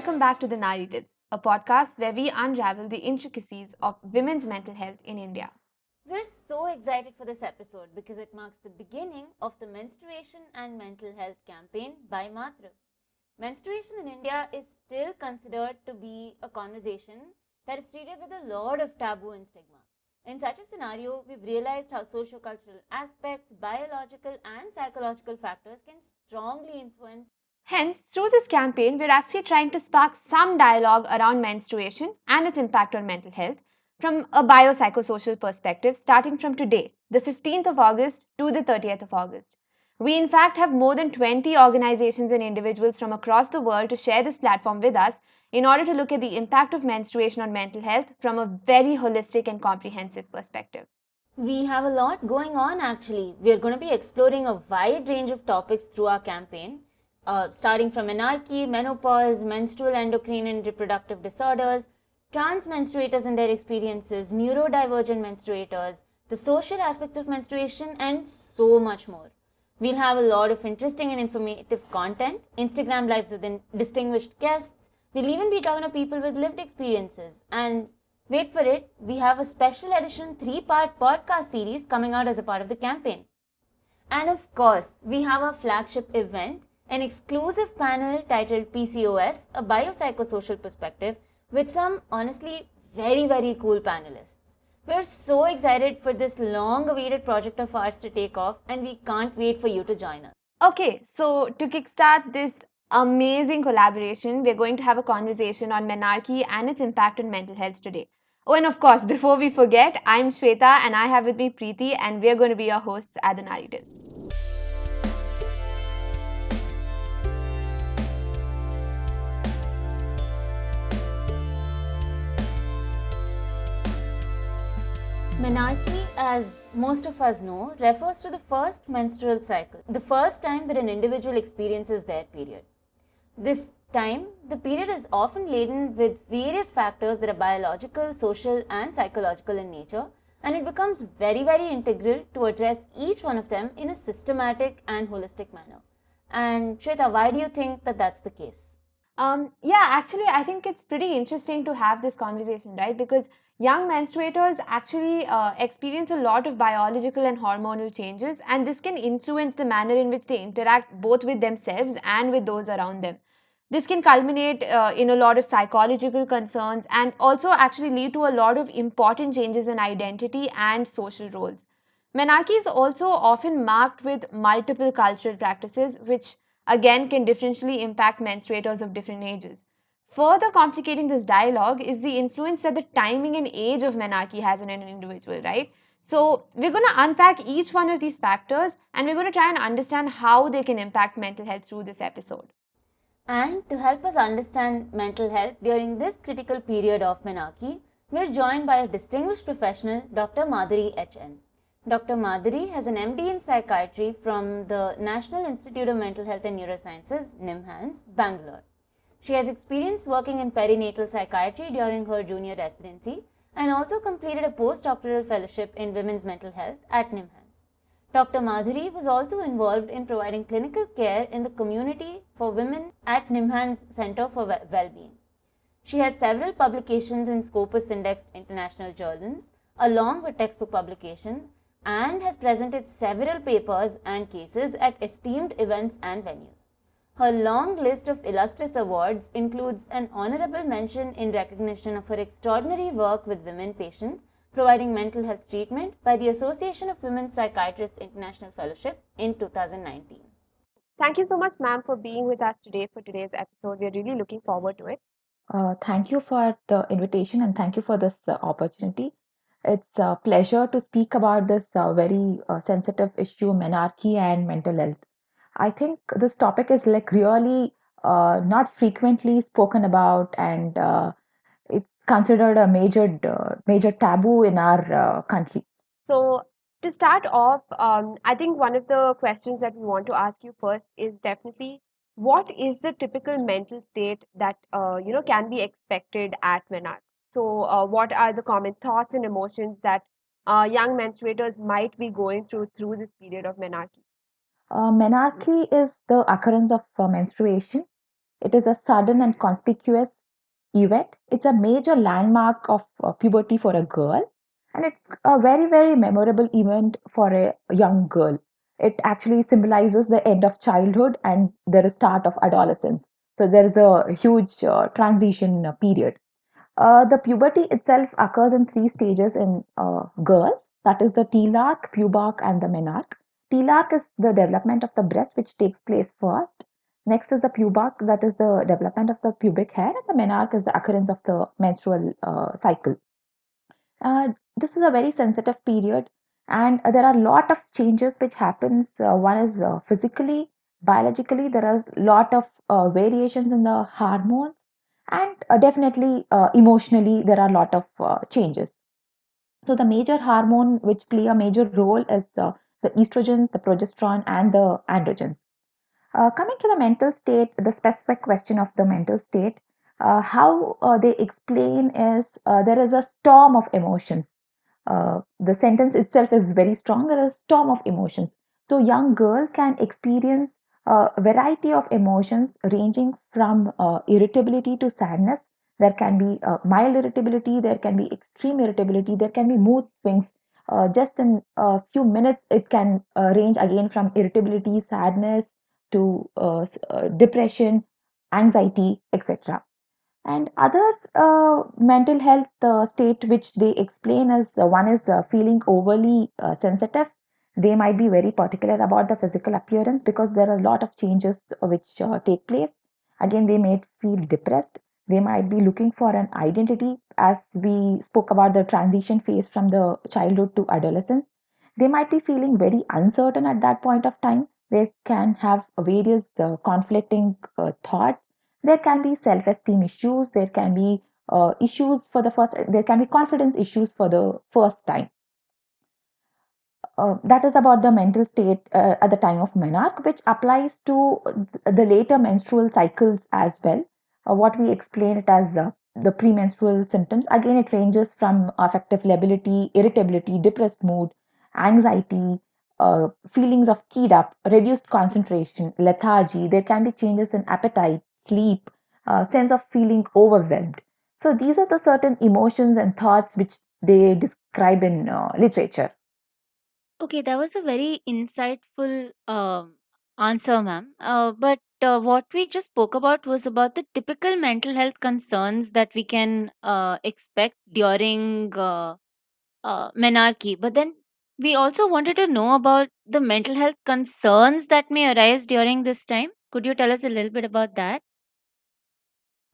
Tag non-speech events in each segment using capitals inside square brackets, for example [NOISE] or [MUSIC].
welcome back to the Narrative, a podcast where we unravel the intricacies of women's mental health in India. We're so excited for this episode because it marks the beginning of the Menstruation and Mental Health campaign by Matru. Menstruation in India is still considered to be a conversation that is treated with a lot of taboo and stigma. In such a scenario, we've realized how sociocultural aspects, biological and psychological factors can strongly influence Hence, through this campaign, we're actually trying to spark some dialogue around menstruation and its impact on mental health from a biopsychosocial perspective starting from today, the 15th of August to the 30th of August. We, in fact, have more than 20 organizations and individuals from across the world to share this platform with us in order to look at the impact of menstruation on mental health from a very holistic and comprehensive perspective. We have a lot going on actually. We are going to be exploring a wide range of topics through our campaign uh, starting from menarche, menopause, menstrual endocrine and reproductive disorders, trans menstruators and their experiences, neurodivergent menstruators, the social aspects of menstruation, and so much more. We'll have a lot of interesting and informative content, Instagram lives with distinguished guests. We'll even be talking to people with lived experiences. And wait for it, we have a special edition three part podcast series coming out as a part of the campaign. And of course, we have our flagship event an exclusive panel titled PCOS, a biopsychosocial perspective, with some honestly very, very cool panelists. We're so excited for this long awaited project of ours to take off, and we can't wait for you to join us. Okay, so to kickstart this amazing collaboration, we're going to have a conversation on menarche and its impact on mental health today. Oh, and of course, before we forget, I'm Shweta and I have with me Preeti, and we're going to be your hosts at the Narrative. Menarche, as most of us know, refers to the first menstrual cycle, the first time that an individual experiences their period. This time, the period is often laden with various factors that are biological, social, and psychological in nature, and it becomes very, very integral to address each one of them in a systematic and holistic manner. And Shweta, why do you think that that's the case? Um, yeah, actually, I think it's pretty interesting to have this conversation, right? Because young menstruators actually uh, experience a lot of biological and hormonal changes, and this can influence the manner in which they interact both with themselves and with those around them. This can culminate uh, in a lot of psychological concerns and also actually lead to a lot of important changes in identity and social roles. Menarche is also often marked with multiple cultural practices, which again can differentially impact menstruators of different ages. Further complicating this dialogue is the influence that the timing and age of menarche has on an individual, right? So, we're going to unpack each one of these factors and we're going to try and understand how they can impact mental health through this episode. And to help us understand mental health during this critical period of menarche, we're joined by a distinguished professional, Dr. Madhuri H.N. Dr. Madhuri has an MD in psychiatry from the National Institute of Mental Health and Neurosciences, NIMHANS, Bangalore. She has experience working in perinatal psychiatry during her junior residency and also completed a postdoctoral fellowship in women's mental health at NIMHANS. Dr. Madhuri was also involved in providing clinical care in the community for women at NIMHANS Center for Wellbeing. She has several publications in Scopus indexed international journals, along with textbook publications and has presented several papers and cases at esteemed events and venues. Her long list of illustrious awards includes an honorable mention in recognition of her extraordinary work with women patients providing mental health treatment by the Association of Women Psychiatrists International Fellowship in 2019. Thank you so much, ma'am, for being with us today for today's episode. We're really looking forward to it. Uh, thank you for the invitation and thank you for this uh, opportunity. It's a pleasure to speak about this uh, very uh, sensitive issue, menarche and mental health. I think this topic is like really uh, not frequently spoken about, and uh, it's considered a major uh, major taboo in our uh, country. So, to start off, um, I think one of the questions that we want to ask you first is definitely what is the typical mental state that you know can be expected at menarche? So, uh, what are the common thoughts and emotions that uh, young menstruators might be going through through this period of menarche? Uh, menarche is the occurrence of uh, menstruation It is a sudden and conspicuous event. It's a major landmark of uh, puberty for a girl, and it's a very, very memorable event for a young girl. It actually symbolizes the end of childhood and the start of adolescence. So there is a huge uh, transition uh, period. Uh, the puberty itself occurs in three stages in girls that is the thelarche, pubarche, and the menarche. Thelarche is the development of the breast, which takes place first. Next is the pubarche, that is the development of the pubic hair, and the menarche is the occurrence of the menstrual uh, cycle. Uh, this is a very sensitive period, and there are a lot of changes which happens. Uh, one is uh, physically, biologically. There are a lot of uh, variations in the hormones, and uh, definitely emotionally, there are a lot of changes. So the major hormone which play a major role is the estrogen, the progesterone, and the androgens. Uh, coming to the mental state, the specific question of the mental state, uh, how uh, they explain is uh, there is a storm of emotions. Uh, the sentence itself is very strong. There is a storm of emotions. So young girl can experience a variety of emotions ranging from uh, irritability to sadness. There can be uh, mild irritability. There can be extreme irritability. There can be mood swings. Uh, just in a few minutes, it can uh, range again from irritability, sadness to uh, uh, depression, anxiety, etc. And other uh, mental health uh, state which they explain as one is feeling overly sensitive. They might be very particular about the physical appearance because there are a lot of changes which take place. Again, they may feel depressed. They might be looking for an identity, as we spoke about the transition phase from the childhood to adolescence. They might be feeling very uncertain at that point of time. They can have various uh, conflicting uh, thoughts there can be self-esteem issues there can be uh, issues for the first there can be confidence issues for the first time uh, that is about the mental state uh, at the time of menarche which applies to the later menstrual cycles as well what we explain it as uh, the premenstrual symptoms. Again it ranges from affective lability irritability depressed mood anxiety uh, feelings of keyed up reduced concentration lethargy. There can be changes in appetite sleep uh, sense of feeling overwhelmed. So these are the certain emotions and thoughts which they describe in uh, literature. Okay, that was a very insightful um, answer, ma'am. Uh, but uh, what we just spoke about was about the typical mental health concerns that we can uh, expect during uh, uh, menarche. But then we also wanted to know about the mental health concerns that may arise during this time. Could you tell us a little bit about that?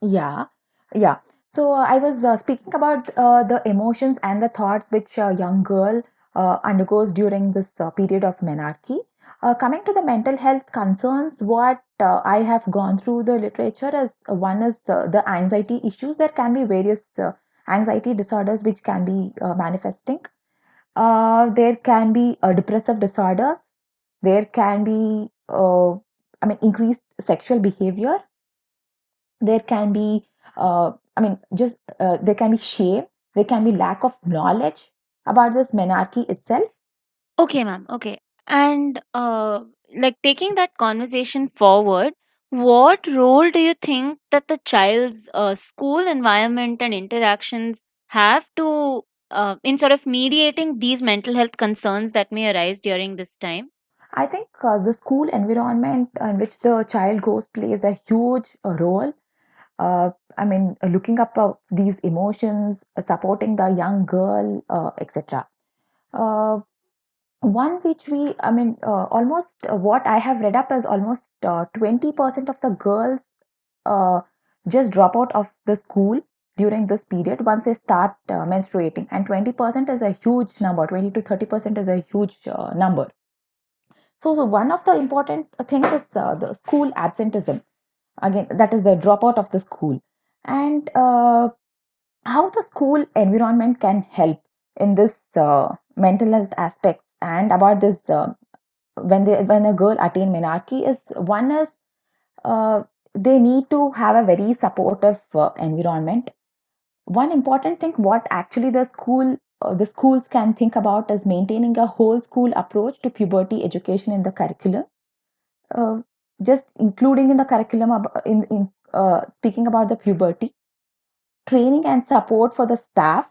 Yeah, yeah. So I was uh, speaking about uh, the emotions and the thoughts which a young girl uh, undergoes during this uh, period of menarche. Uh, coming to the mental health concerns, what uh, I have gone through the literature is uh, one is uh, the anxiety issues. There can be various uh, anxiety disorders which can be uh, manifesting. There can be depressive disorders. There can be, I mean, increased sexual behavior there can be i mean just there can be shame there can be lack of knowledge about this menarche itself Okay, ma'am. Okay. And uh, like taking that conversation forward, what role do you think that the child's uh, school environment and interactions have to uh, in sort of mediating these mental health concerns that may arise during this time? i think uh, the school environment in which the child goes plays a huge uh, role uh, i mean uh, looking up uh, these emotions uh, supporting the young girl uh, etc one which we i mean uh, almost uh, what i have read up is almost uh, 20% of the girls uh, just drop out of the school during this period once they start uh, menstruating. And 20% is a huge number. 20 to 30% is a huge uh, number. So, so one of the important things is uh, the school absenteeism. Again that is the dropout of the school. And uh, how the school environment can help in this uh, mental health aspects and about this uh, when they when a girl attain menarche is one is uh, they need to have a very supportive uh, environment. One important thing what actually the school uh, the schools can think about is maintaining a whole school approach to puberty education in the curriculum. Uh, just including in the curriculum in, in uh, speaking about the puberty, training and support for the staff,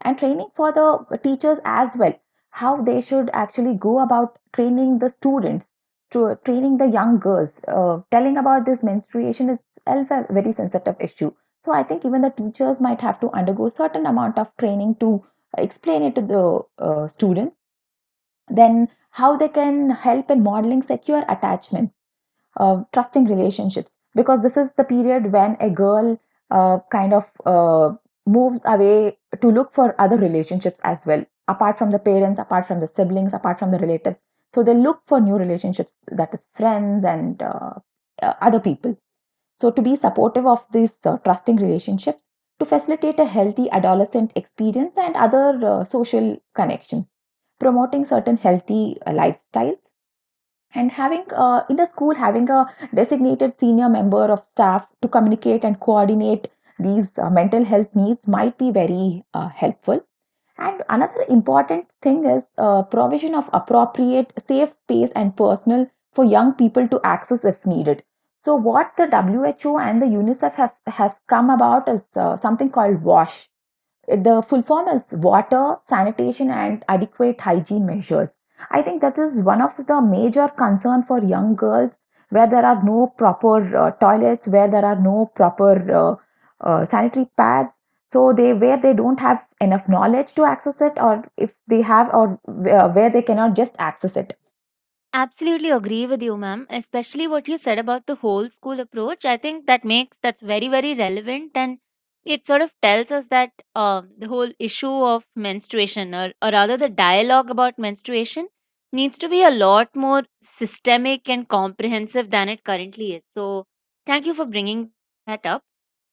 and training for the teachers as well. How they should actually go about training the students, to training the young girls. Uh, telling about this menstruation is a very sensitive issue. So I think even the teachers might have to undergo certain amount of training to explain it to the uh, students. Then how they can help in modeling secure attachment uh, trusting relationships because this is the period when a girl uh, kind of uh, moves away to look for other relationships as well apart from the parents apart from the siblings apart from the relatives. So they look for new relationships that is friends and uh, uh, other people. So to be supportive of these uh, trusting relationships to facilitate a healthy adolescent experience and other uh, social connections. Promoting certain healthy uh, lifestyles and having uh, in the school having a designated senior member of staff to communicate and coordinate these mental health needs might be very helpful and another important thing is uh, provision of appropriate safe space and personal for young people to access if needed so what the who and the unicef have has come about is uh, something called wash the full form is water, sanitation, and adequate hygiene measures. I think that is one of the major concern for young girls where there are no proper uh, toilets, where there are no proper uh, uh, sanitary pads. So they where they don't have enough knowledge to access it, or if they have, or where where they cannot just access it. Absolutely agree with you, ma'am. Especially what you said about the whole school approach. I think that makes that's very, very relevant and it sort of tells us that uh, the whole issue of menstruation, or, or rather the dialogue about menstruation, needs to be a lot more systemic and comprehensive than it currently is. So, thank you for bringing that up.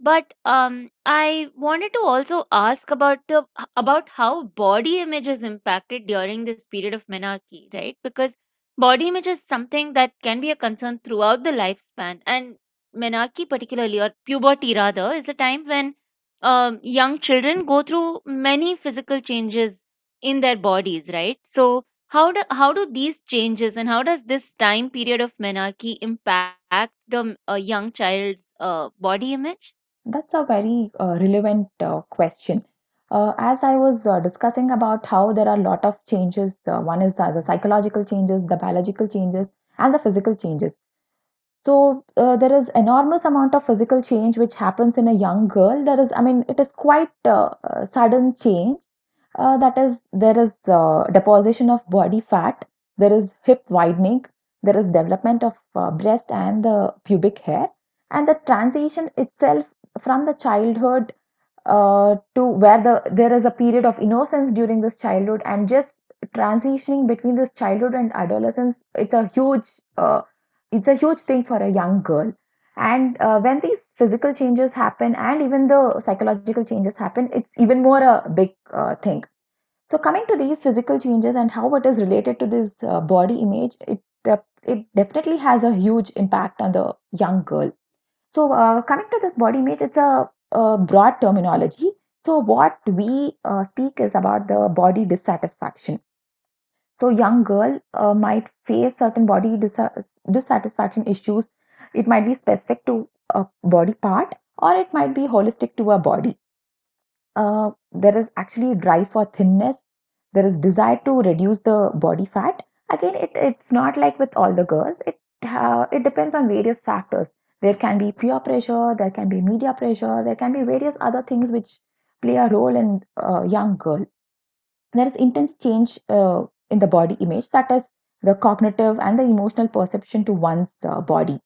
But um, I wanted to also ask about the about how body image is impacted during this period of menarche, right? Because Body image is something that can be a concern throughout the lifespan, and menarche, particularly, or puberty rather, is a time when um, young children go through many physical changes in their bodies, right? So, how do how do these changes and how does this time period of menarche impact the uh, young child's uh, body image? That's a very uh, relevant uh, question. Uh, as I was uh, discussing about how there are a lot of changes, uh, one is uh, the psychological changes, the biological changes, and the physical changes. So uh, there is enormous amount of physical change which happens in a young girl. There is, I mean, it is quite uh, a sudden change. Uh, that is, there is uh, deposition of body fat. There is hip widening. There is development of uh, breast and the pubic hair, and the transition itself from the childhood uh, to where the there is a period of innocence during this childhood and just transitioning between this childhood and adolescence. It's a huge uh, it's a huge thing for a young girl and uh, when these physical changes happen and even the psychological changes happen it's even more a big uh, thing so coming to these physical changes and how it is related to this uh, body image it it definitely has a huge impact on the young girl so uh, coming to this body image it's a, a broad terminology so what we uh, speak is about the body dissatisfaction so young girl uh, might face certain body dis- dissatisfaction issues. It might be specific to a body part or it might be holistic to a body. Uh, there is actually drive for thinness. There is desire to reduce the body fat. Again, it, it's not like with all the girls. It uh, it depends on various factors. There can be peer pressure. There can be media pressure. There can be various other things which play a role in a young girl there is intense change uh, in the body image that is the cognitive and the emotional perception to one's uh, body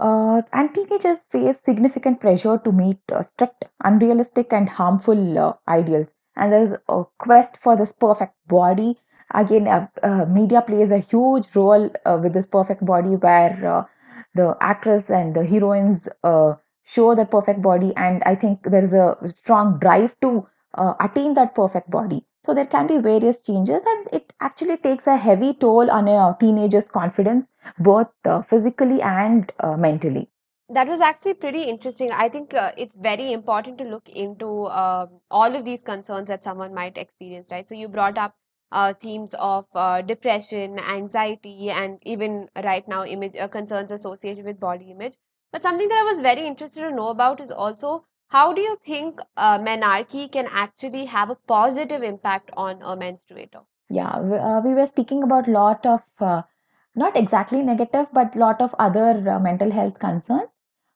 uh, and teenagers face significant pressure to meet uh, strict unrealistic and harmful uh, ideals and there's a quest for this perfect body again uh, uh, media plays a huge role uh, with this perfect body where uh, the actress and the heroines uh, show the perfect body and i think there is a strong drive to uh, attain that perfect body so there can be various changes and it actually takes a heavy toll on a teenager's confidence both uh, physically and uh, mentally That was actually pretty interesting. I think uh, it's very important to look into uh, all of these concerns that someone might experience, right? So you brought up uh, themes of uh, depression, anxiety, and even right now image uh, concerns associated with body image. But something that I was very interested to know about is also how do you think uh, menarche can actually have a positive impact on a menstruator? Yeah, we, uh, we were speaking about lot of uh, not exactly negative, but lot of other uh, mental health concerns.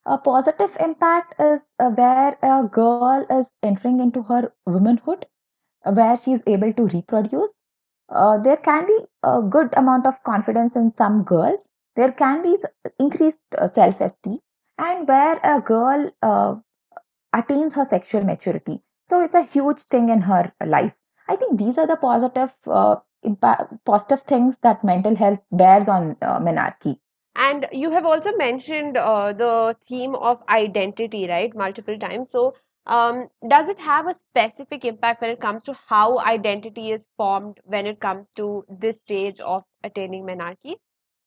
A positive impact is uh, where a girl is entering into her womanhood, where she is able to reproduce. Uh, there can be a good amount of confidence in some girls. There can be increased uh, self-esteem, and where a girl uh, attains her sexual maturity. So it's a huge thing in her life. I think these are the positive, uh, impact, positive things that mental health bears on uh, menarche. And you have also mentioned uh, the theme of identity, right, multiple times. So, um, does it have a specific impact when it comes to how identity is formed when it comes to this stage of attaining menarche?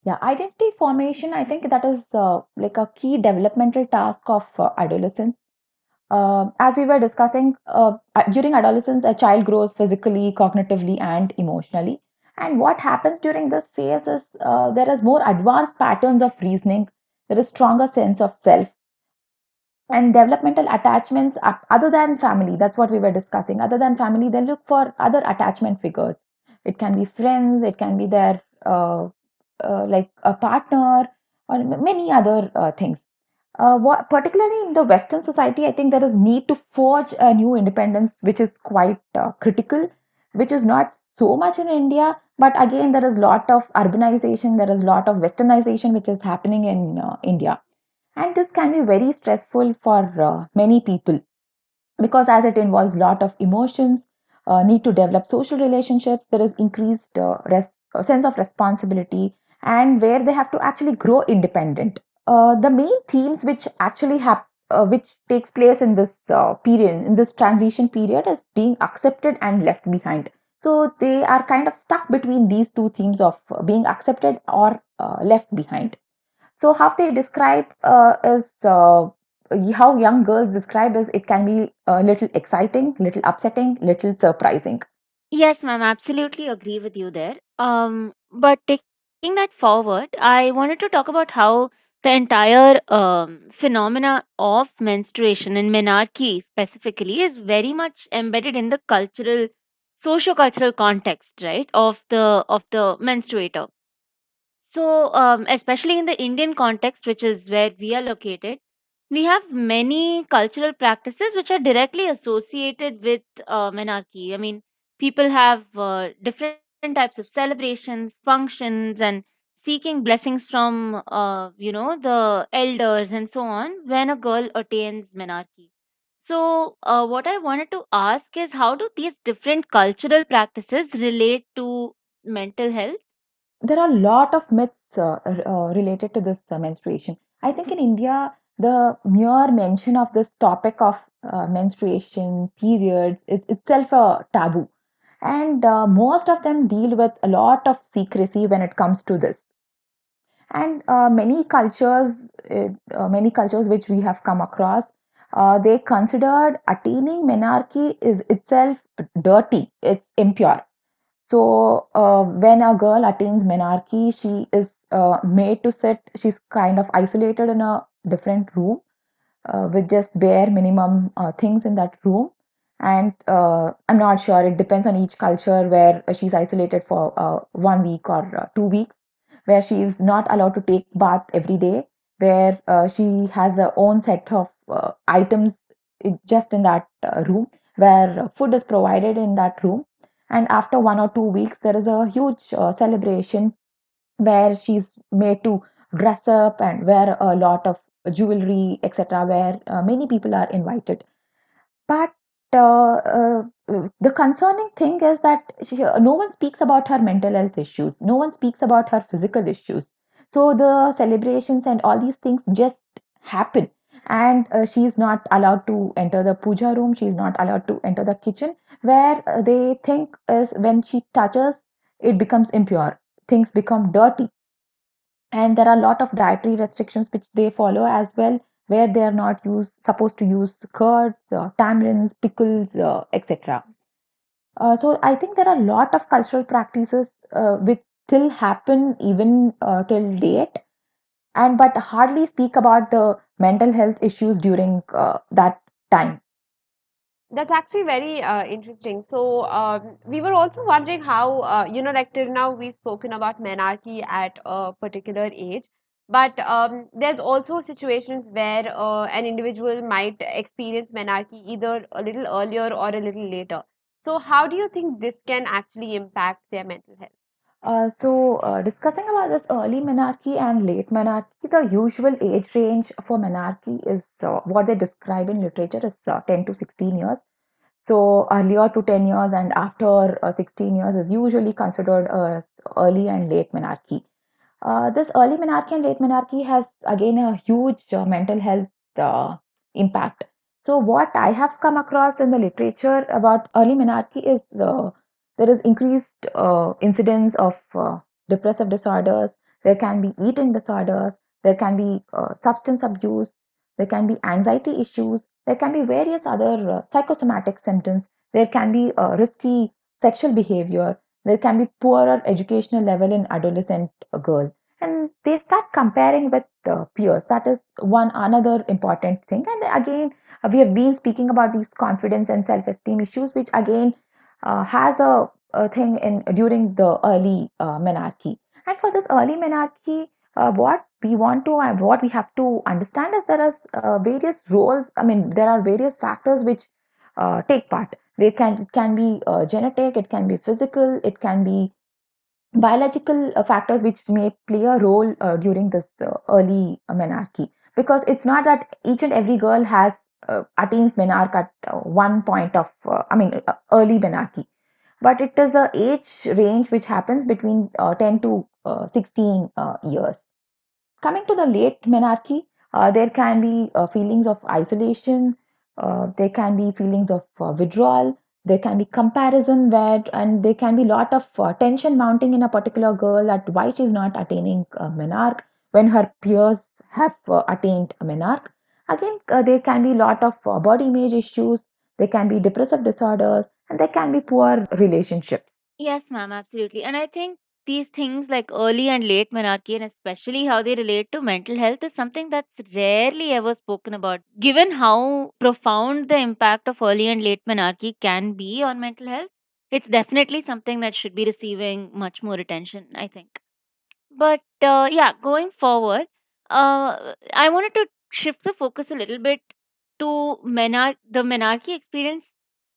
Yeah, identity formation, I think that is uh, like a key developmental task of uh, adolescence. Uh, as we were discussing, uh, uh, during adolescence, a child grows physically, cognitively, and emotionally. And what happens during this phase is uh, there is more advanced patterns of reasoning, there is stronger sense of self, and developmental attachments other than family. That's what we were discussing. Other than family, they look for other attachment figures. It can be friends, it can be their uh, uh, like a partner, or many other uh, things. Uh, what, particularly in the Western society, I think there is need to forge a new independence, which is quite uh, critical, which is not so much in India. But again, there is lot of urbanization, there is lot of westernization, which is happening in uh, India, and this can be very stressful for uh, many people because as it involves lot of emotions, uh, need to develop social relationships. There is increased uh, res- uh, sense of responsibility, and where they have to actually grow independent uh, the main themes which actually have uh, which takes place in this period in this transition period is being accepted and left behind so they are kind of stuck between these two themes of being accepted or left behind so how they describe uh, is uh, how young girls describe is it can be a little exciting little upsetting little surprising Yes, ma'am, absolutely agree with you there. Um, but taking that forward, I wanted to talk about how the entire um, phenomena of menstruation and menarche specifically is very much embedded in the cultural, socio-cultural context, right, of the of the menstruator. So, um, especially in the Indian context, which is where we are located, we have many cultural practices which are directly associated with uh. I mean, people have uh, different types of celebrations, functions, and seeking blessings from, uh, you know, the elders and so on when a girl attains menarche. So, uh, what I wanted to ask is how do these different cultural practices relate to mental health? There are a lot of myths uh, uh, related to this uh, menstruation. I think in India, the mere mention of this topic of uh, menstruation, periods, is itself a taboo. And uh, most of them deal with a lot of secrecy when it comes to this. And uh, many cultures, uh, many cultures which we have come across, uh, they considered attaining menarche is itself dirty, it's impure so uh, when a girl attains menarche, she is uh, made to sit. She's kind of isolated in a different room uh, with just bare minimum uh, things in that room. And uh, I'm not sure. It depends on each culture where she's isolated for uh, one week or two weeks, where she is not allowed to take bath every day, where she has her own set of items just in that room, where food is provided in that room and after one or two weeks there is a huge uh, celebration where she's made to dress up and wear a lot of jewelry etc where uh, many people are invited. But uh, uh, the concerning thing is that she, uh, no one speaks about her mental health issues. No one speaks about her physical issues. So the celebrations and all these things just happen and uh, she is not allowed to enter the puja room. She is not allowed to enter the kitchen where uh, they think is when she touches it becomes impure. Things become dirty. And there are a lot of dietary restrictions which they follow as well where they are not used supposed to use curds uh, tamarinds pickles uh, etc uh, so i think there are a lot of cultural practices uh, which still happen even uh, till date. And but hardly speak about the mental health issues during uh, that time. That's actually very uh, interesting. So, um, we were also wondering how, uh, you know, like till now we've spoken about menarche at a particular age, but um, there's also situations where uh, an individual might experience menarche either a little earlier or a little later. So, how do you think this can actually impact their mental health? Uh, so, uh, discussing about this early menarche and late menarche, the usual age range for menarche is uh, what they describe in literature is uh, 10 to 16 years. So, earlier to 10 years and after uh, 16 years is usually considered uh, early and late menarche. Uh, this early menarche and late menarche has again a huge uh, mental health uh, impact. So, what I have come across in the literature about early menarche is uh, there is increased uh, incidence of uh, depressive disorders, there can be eating disorders, there can be uh, substance abuse, there can be anxiety issues, there can be various other uh, psychosomatic symptoms, there can be uh, risky sexual behavior, there can be poorer educational level in adolescent girl. And they start comparing with peers. That is one another important thing. And again uh, we have been speaking about these confidence and self-esteem issues which again uh, has a, a thing in during the early uh, menarche. And for this early menarche uh, what we want to and what we have to understand is there are uh, various roles i mean there are various factors which uh, take part. They can it can be uh, genetic it can be physical it can be biological factors which may play a role during this early menarche. Because it's not that each and every girl has uh, attains menarche at uh, one point of uh, i mean uh, early menarche but it is a age range which happens between uh, 10 to uh, 16 uh, years Coming to the late menarche, uh, there can be uh, feelings of isolation, uh, there can be feelings of uh, withdrawal, there can be comparison where, and there can be lot of uh, tension mounting in a particular girl that why she's not attaining a menarche when her peers have uh, attained a menarche. Again, uh, there can be a lot of uh, body image issues, there can be depressive disorders, and there can be poor relationships. Yes, ma'am, absolutely. And I think these things like early and late menarche, and especially how they relate to mental health, is something that's rarely ever spoken about. Given how profound the impact of early and late menarche can be on mental health, it's definitely something that should be receiving much more attention, I think. But uh, yeah, going forward, uh, I wanted to shift the focus a little bit to menar- the menarche experience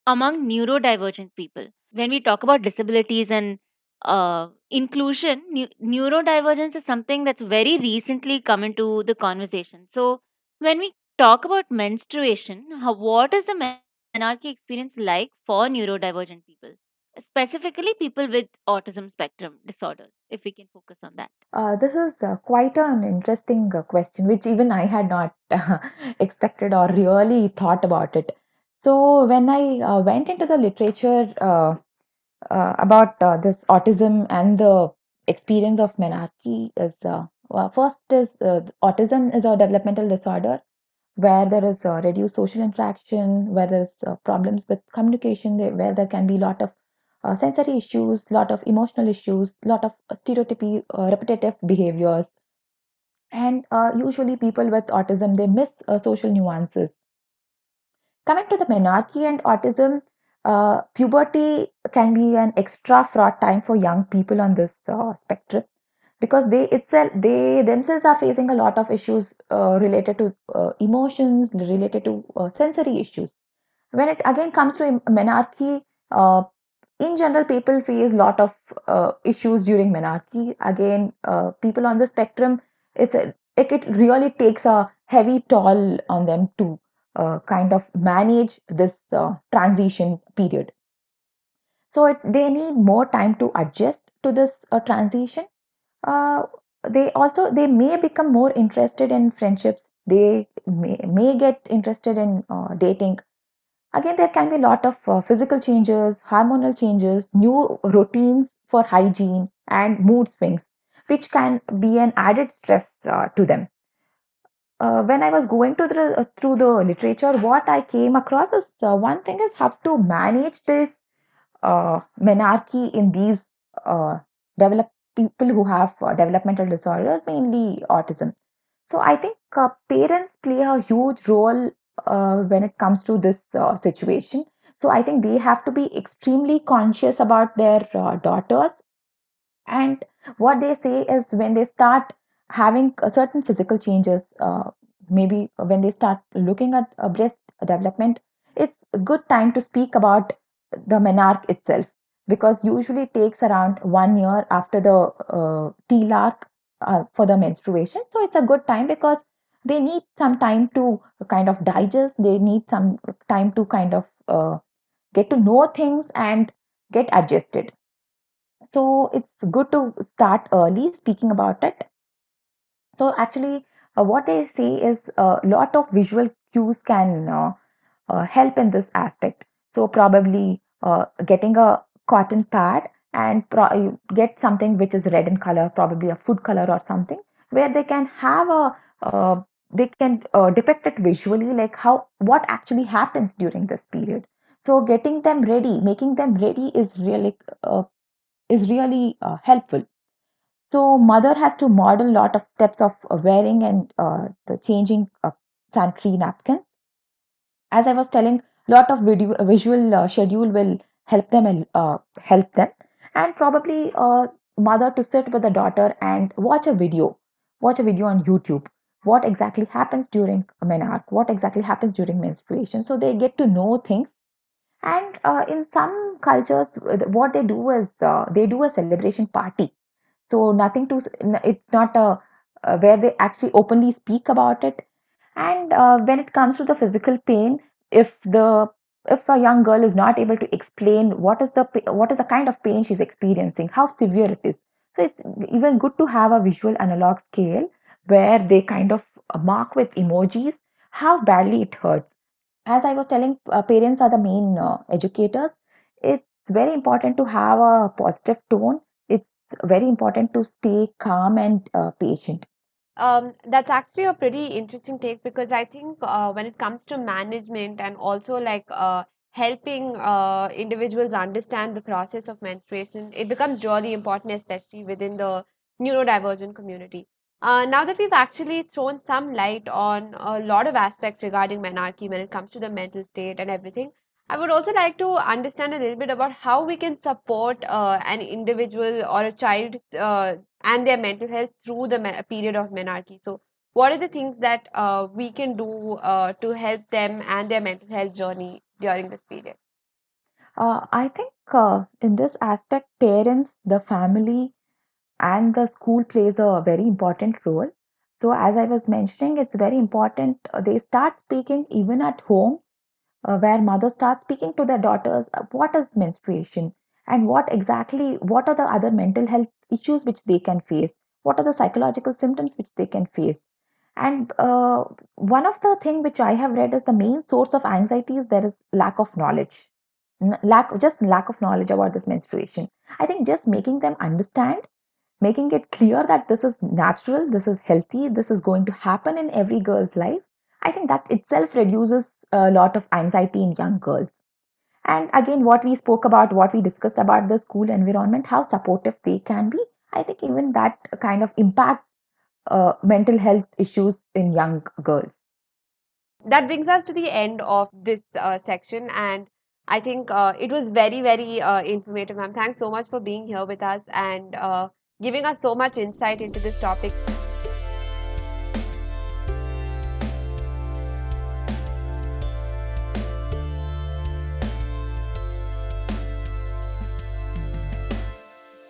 among neurodivergent people. When we talk about disabilities and uh, inclusion, neu- neurodivergence is something that's very recently come into the conversation. So, when we talk about menstruation, how, what is the men- menarche experience like for neurodivergent people? Specifically, people with autism spectrum disorders, if we can focus on that. Uh, this is uh, quite an interesting uh, question, which even I had not uh, [LAUGHS] expected or really thought about it. So, when I uh, went into the literature uh, about this autism and the experience of menarche, is well, first is autism is a developmental disorder where there is reduced social interaction, where there's uh, problems with communication, where there can be a lot of uh, sensory issues, lot of emotional issues, lot of stereotypy, uh, repetitive behaviors, and uh, usually people with autism they miss uh, social nuances. Coming to the menarche and autism, uh, puberty can be an extra fraught time for young people on this uh, spectrum because they itself they themselves are facing a lot of issues uh, related to uh, emotions related to uh, sensory issues when it again comes to menarche uh, in general people face a lot of uh, issues during menarche. Again uh, people on the spectrum it's a, it, it really takes a heavy toll on them to uh, kind of manage this uh, transition period. So it, they need more time to adjust to this uh, transition. Uh, they also they may become more interested in friendships. They may, may get interested in dating again there can be a lot of uh, physical changes hormonal changes new routines for hygiene and mood swings which can be an added stress uh, to them uh, when i was going to the, uh, through the literature what i came across is uh, one thing is how to manage this uh, menarche in these develop people who have developmental disorders, mainly autism. So I think parents play a huge role uh, when it comes to this uh, situation. So I think they have to be extremely conscious about their uh, daughters and what they say is when they start having certain physical changes, uh, maybe when they start looking at breast development, it's a good time to speak about the menarche itself because usually it takes around one year after the uh, thelarche uh, for the menstruation. So it's a good time because they need some time to kind of digest, they need some time to kind of uh, get to know things and get adjusted. So it's good to start early speaking about it. So actually, uh, what I say is a lot of visual cues can uh, uh, help in this aspect. So probably uh, getting a cotton pad and pro- get something which is red in color, probably a food color or something, where they can have a uh, they can uh, depict it visually, like how what actually happens during this period. So getting them ready, making them ready is really uh, is really uh, helpful. So mother has to model a lot of steps of uh, wearing and uh, the changing sanitary napkins. As I was telling, a lot of video visual uh, schedule will help them uh, help them, and probably mother to sit with the daughter and watch a video, watch a video on YouTube. What exactly happens during menarche? What exactly happens during menstruation? So they get to know things and uh, in some cultures, uh, what they do is uh, they do a celebration party so nothing to it's not a, uh where they actually openly speak about it and uh, when it comes to the physical pain if the if a young girl is not able to explain what is the what is the kind of pain she's experiencing how severe it is so it's even good to have a visual analog scale where they kind of mark with emojis how badly it hurts as I was telling, uh, parents are the main uh, educators. It's very important to have a positive tone. It's very important to stay calm and uh, patient. Um, that's actually a pretty interesting take because I think uh, when it comes to management and also like uh, helping uh, individuals understand the process of menstruation, it becomes really important, especially within the neurodivergent community. Uh, now that we've actually thrown some light on a lot of aspects regarding menarche when it comes to the mental state and everything, I would also like to understand a little bit about how we can support uh, an individual or a child uh, and their mental health through the me- period of menarche. So, what are the things that uh, we can do uh, to help them and their mental health journey during this period? Uh, I think in this aspect, parents, the family, and the school plays a very important role. So, as I was mentioning, it's very important uh, they start speaking even at home uh, where mothers start speaking to their daughters uh, what is menstruation and what exactly what are the other mental health issues which they can face? What are the psychological symptoms which they can face? And uh, one of the thing which i have read is the main source of anxiety is there is lack of knowledge. N- lack just lack of knowledge about this menstruation. I think just making them understand making it clear that this is natural, this is healthy, this is going to happen in every girl's life, I think that itself reduces a lot of anxiety in young girls. And again, what we spoke about, what we discussed about the school environment, how supportive they can be, I think even that kind of impacts uh, mental health issues in young girls. That brings us to the end of this uh, section, and I think uh, it was very, very uh, informative, ma'am. Thanks so much for being here with us and uh, giving us so much insight into this topic.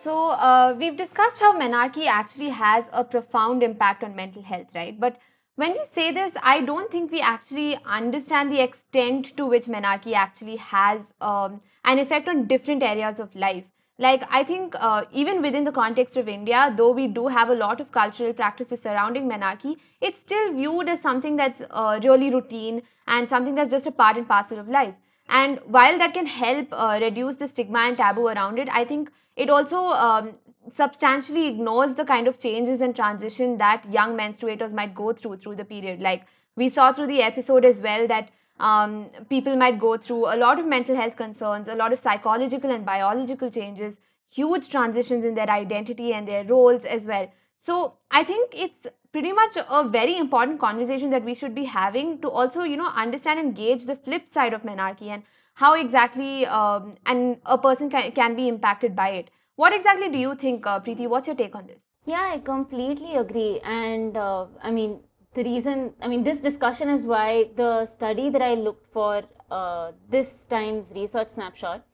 So, uh, we've discussed how menarche actually has a profound impact on mental health, right? But when we say this, I don't think we actually understand the extent to which menarche actually has um, an effect on different areas of life. Like, I think uh, even within the context of India, though we do have a lot of cultural practices surrounding menarche, it's still viewed as something that's uh, really routine and something that's just a part and parcel of life. And while that can help uh, reduce the stigma and taboo around it, I think it also um, substantially ignores the kind of changes and transition that young menstruators might go through through the period. Like we saw through the episode as well that um, people might go through a lot of mental health concerns, a lot of psychological and biological changes, huge transitions in their identity and their roles as well. So I think it's pretty much a very important conversation that we should be having to also, you know, understand and gauge the flip side of menarche and how exactly um, and a person can, can be impacted by it. What exactly do you think, uh, Preeti? What's your take on this? Yeah, I completely agree. And uh, I mean, the reason, I mean, this discussion is why the study that I looked for uh, this time's research snapshot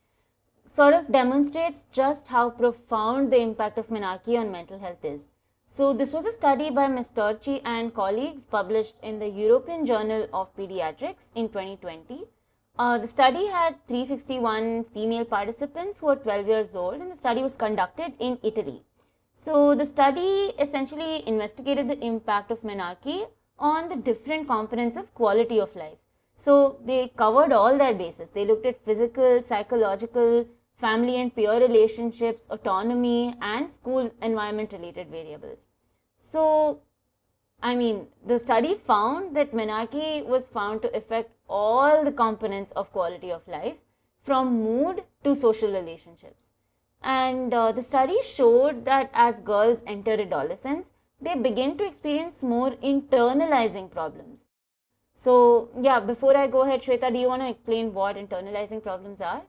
sort of demonstrates just how profound the impact of menarche on mental health is. So, this was a study by Ms. Turchi and colleagues published in the European Journal of Pediatrics in 2020. Uh, the study had 361 female participants who were 12 years old, and the study was conducted in Italy. So, the study essentially investigated the impact of menarche on the different components of quality of life. So, they covered all their bases. They looked at physical, psychological, family and peer relationships, autonomy, and school environment related variables. So, I mean, the study found that menarche was found to affect all the components of quality of life from mood to social relationships. And uh, the study showed that as girls enter adolescence, they begin to experience more internalizing problems. So, yeah, before I go ahead, Shweta, do you want to explain what internalizing problems are?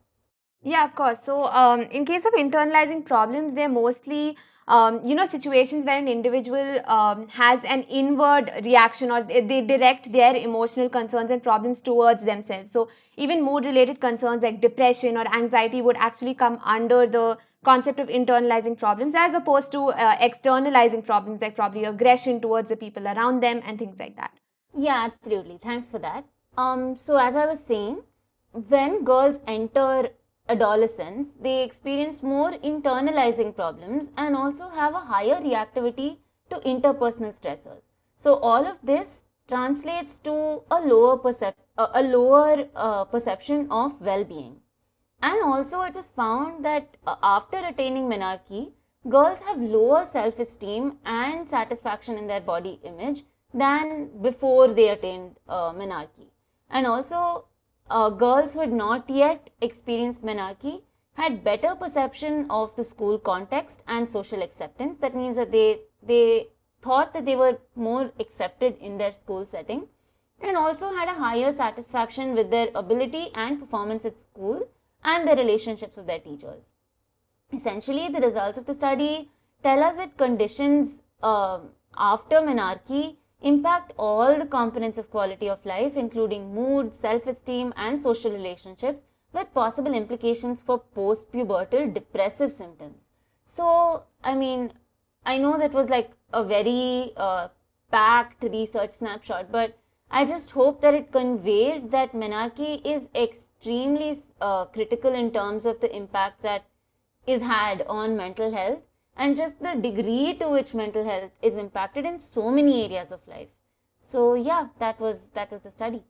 Yeah, of course. So, um, in case of internalizing problems, they're mostly, um, you know, situations where an individual um, has an inward reaction or they, direct their emotional concerns and problems towards themselves. So, even mood related concerns like depression or anxiety would actually come under the concept of internalizing problems as opposed to uh, externalizing problems like probably aggression towards the people around them and things like that. Yeah, absolutely. Thanks for that. Um, so, as I was saying, when girls enter adolescence, they experience more internalizing problems and also have a higher reactivity to interpersonal stressors. So, all of this translates to a lower, percep- a lower uh, perception of well being. And also, it was found that uh, after attaining menarche, girls have lower self esteem and satisfaction in their body image than before they attained uh, menarche. And also, uh, girls who had not yet experienced menarche had better perception of the school context and social acceptance. That means that they they thought that they were more accepted in their school setting and also had a higher satisfaction with their ability and performance at school and their relationships with their teachers. Essentially, the results of the study tell us that conditions uh, after menarche impact all the components of quality of life, including mood, self esteem, and social relationships, with possible implications for post pubertal depressive symptoms. So, I mean, I know that was like a very uh, packed research snapshot, but I just hope that it conveyed that menarche is extremely uh, critical in terms of the impact that is had on mental health and just the degree to which mental health is impacted in so many areas of life. So yeah, that was that was the study.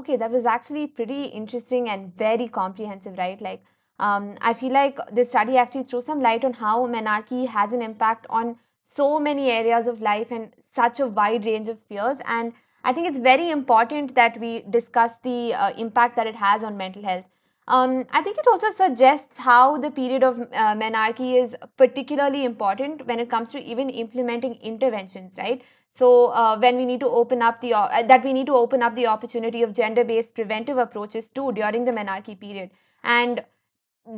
Okay, that was actually pretty interesting and very comprehensive, right? Like, um, I feel like this study actually threw some light on how menarche has an impact on so many areas of life and such a wide range of spheres. And I think it's very important that we discuss the uh, impact that it has on mental health. Um, I think it also suggests how the period of uh, menarche is particularly important when it comes to even implementing interventions, right? So uh, when we need to open up the uh, that we need to open up the opportunity of gender-based preventive approaches too during the menarche period, and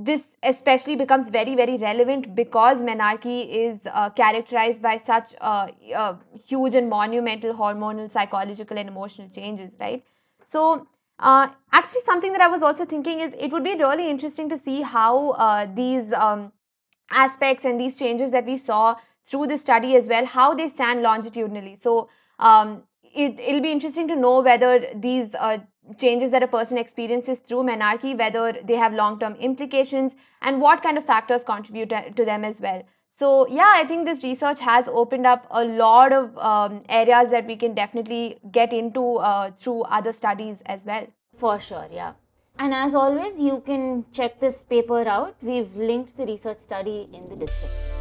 this especially becomes very very relevant because menarche is uh, characterized by such uh, uh, huge and monumental hormonal, psychological, and emotional changes, right? So uh, actually, something that I was also thinking is it would be really interesting to see how uh, these um, aspects and these changes that we saw through the study as well, how they stand longitudinally. So um, it, it'll be interesting to know whether these uh, changes that a person experiences through menarche, whether they have long-term implications and what kind of factors contribute to them as well. So yeah, I think this research has opened up a lot of um, areas that we can definitely get into uh, through other studies as well. For sure, yeah. And as always, you can check this paper out. We've linked the research study in the description.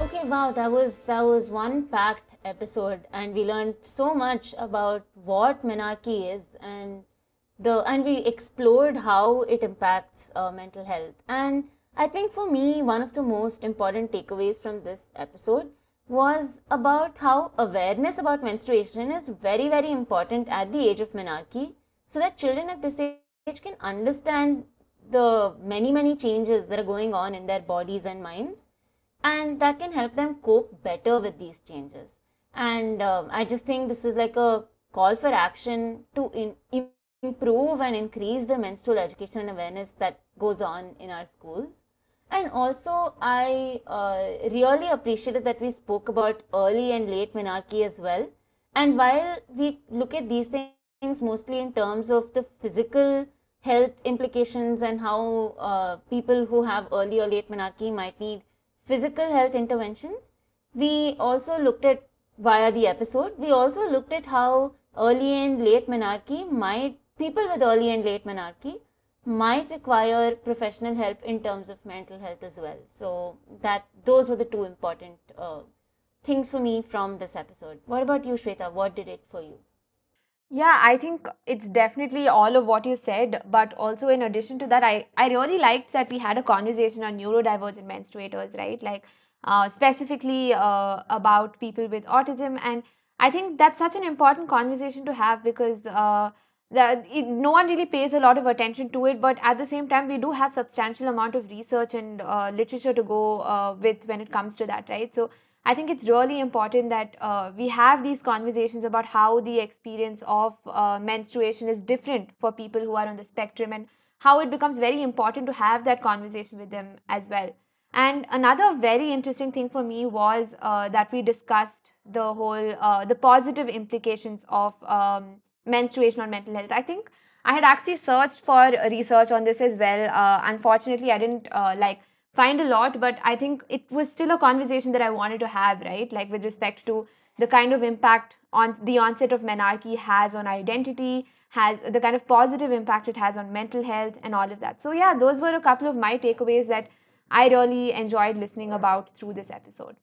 Okay, wow, that was that was one packed episode and we learned so much about what menarche is and the and we explored how it impacts uh, mental health. And i think for me one of the most important takeaways from this episode was about how awareness about menstruation is very very important at the age of menarche so that children at this age can understand the many many changes that are going on in their bodies and minds and that can help them cope better with these changes and um, i just think this is like a call for action to in, improve and increase the menstrual education and awareness that goes on in our schools and also i uh, really appreciated that we spoke about early and late menarche as well and while we look at these things mostly in terms of the physical health implications and how uh, people who have early or late menarche might need physical health interventions. We also looked at via the episode, we also looked at how early and late menarche might, people with early and late menarche might require professional help in terms of mental health as well. So that those were the two important uh, things for me from this episode. What about you, Shweta? What did it for you? Yeah, I think it's definitely all of what you said, but also in addition to that, I, I really liked that we had a conversation on neurodivergent menstruators, right? Like uh, specifically uh, about people with autism. And I think that's such an important conversation to have because uh, the, it, no one really pays a lot of attention to it, but at the same time, we do have substantial amount of research and uh, literature to go uh, with when it comes to that, right? So I think it's really important that we have these conversations about how the experience of menstruation is different for people who are on the spectrum and how it becomes very important to have that conversation with them as well. And another very interesting thing for me was uh, that we discussed the whole uh, the positive implications of um, menstruation on mental health. I think I had actually searched for research on this as well. Uh, unfortunately, I didn't uh, like find a lot, but I think it was still a conversation that I wanted to have, right? Like with respect to the kind of impact on the onset of menarche has on identity, has the kind of positive impact it has on mental health and all of that. So yeah, those were a couple of my takeaways that I really enjoyed listening about through this episode.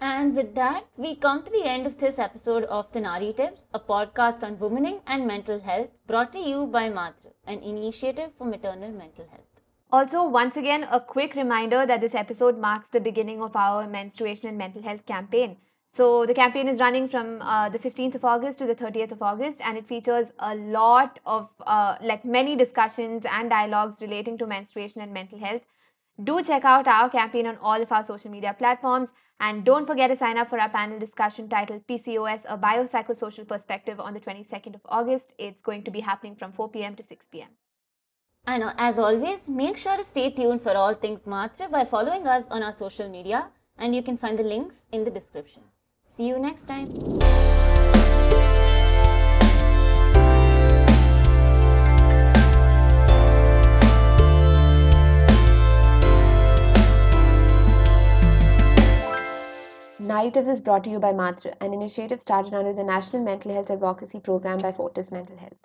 And with that, we come to the end of this episode of the Narratives, a podcast on womening and mental health brought to you by Matra, an initiative for maternal mental health. Also, once again, a quick reminder that this episode marks the beginning of our menstruation and mental health campaign. So, the campaign is running from uh, the 15th of August to the 30th of August, and it features a lot of, uh, like, many discussions and dialogues relating to menstruation and mental health. Do check out our campaign on all of our social media platforms, and don't forget to sign up for our panel discussion titled PCOS A Biopsychosocial Perspective on the 22nd of August. It's going to be happening from 4 pm to 6 pm. And as always, make sure to stay tuned for all things Matra by following us on our social media and you can find the links in the description. See you next time. Narratives is brought to you by Matra, an initiative started under the National Mental Health Advocacy Program by Fortis Mental Health.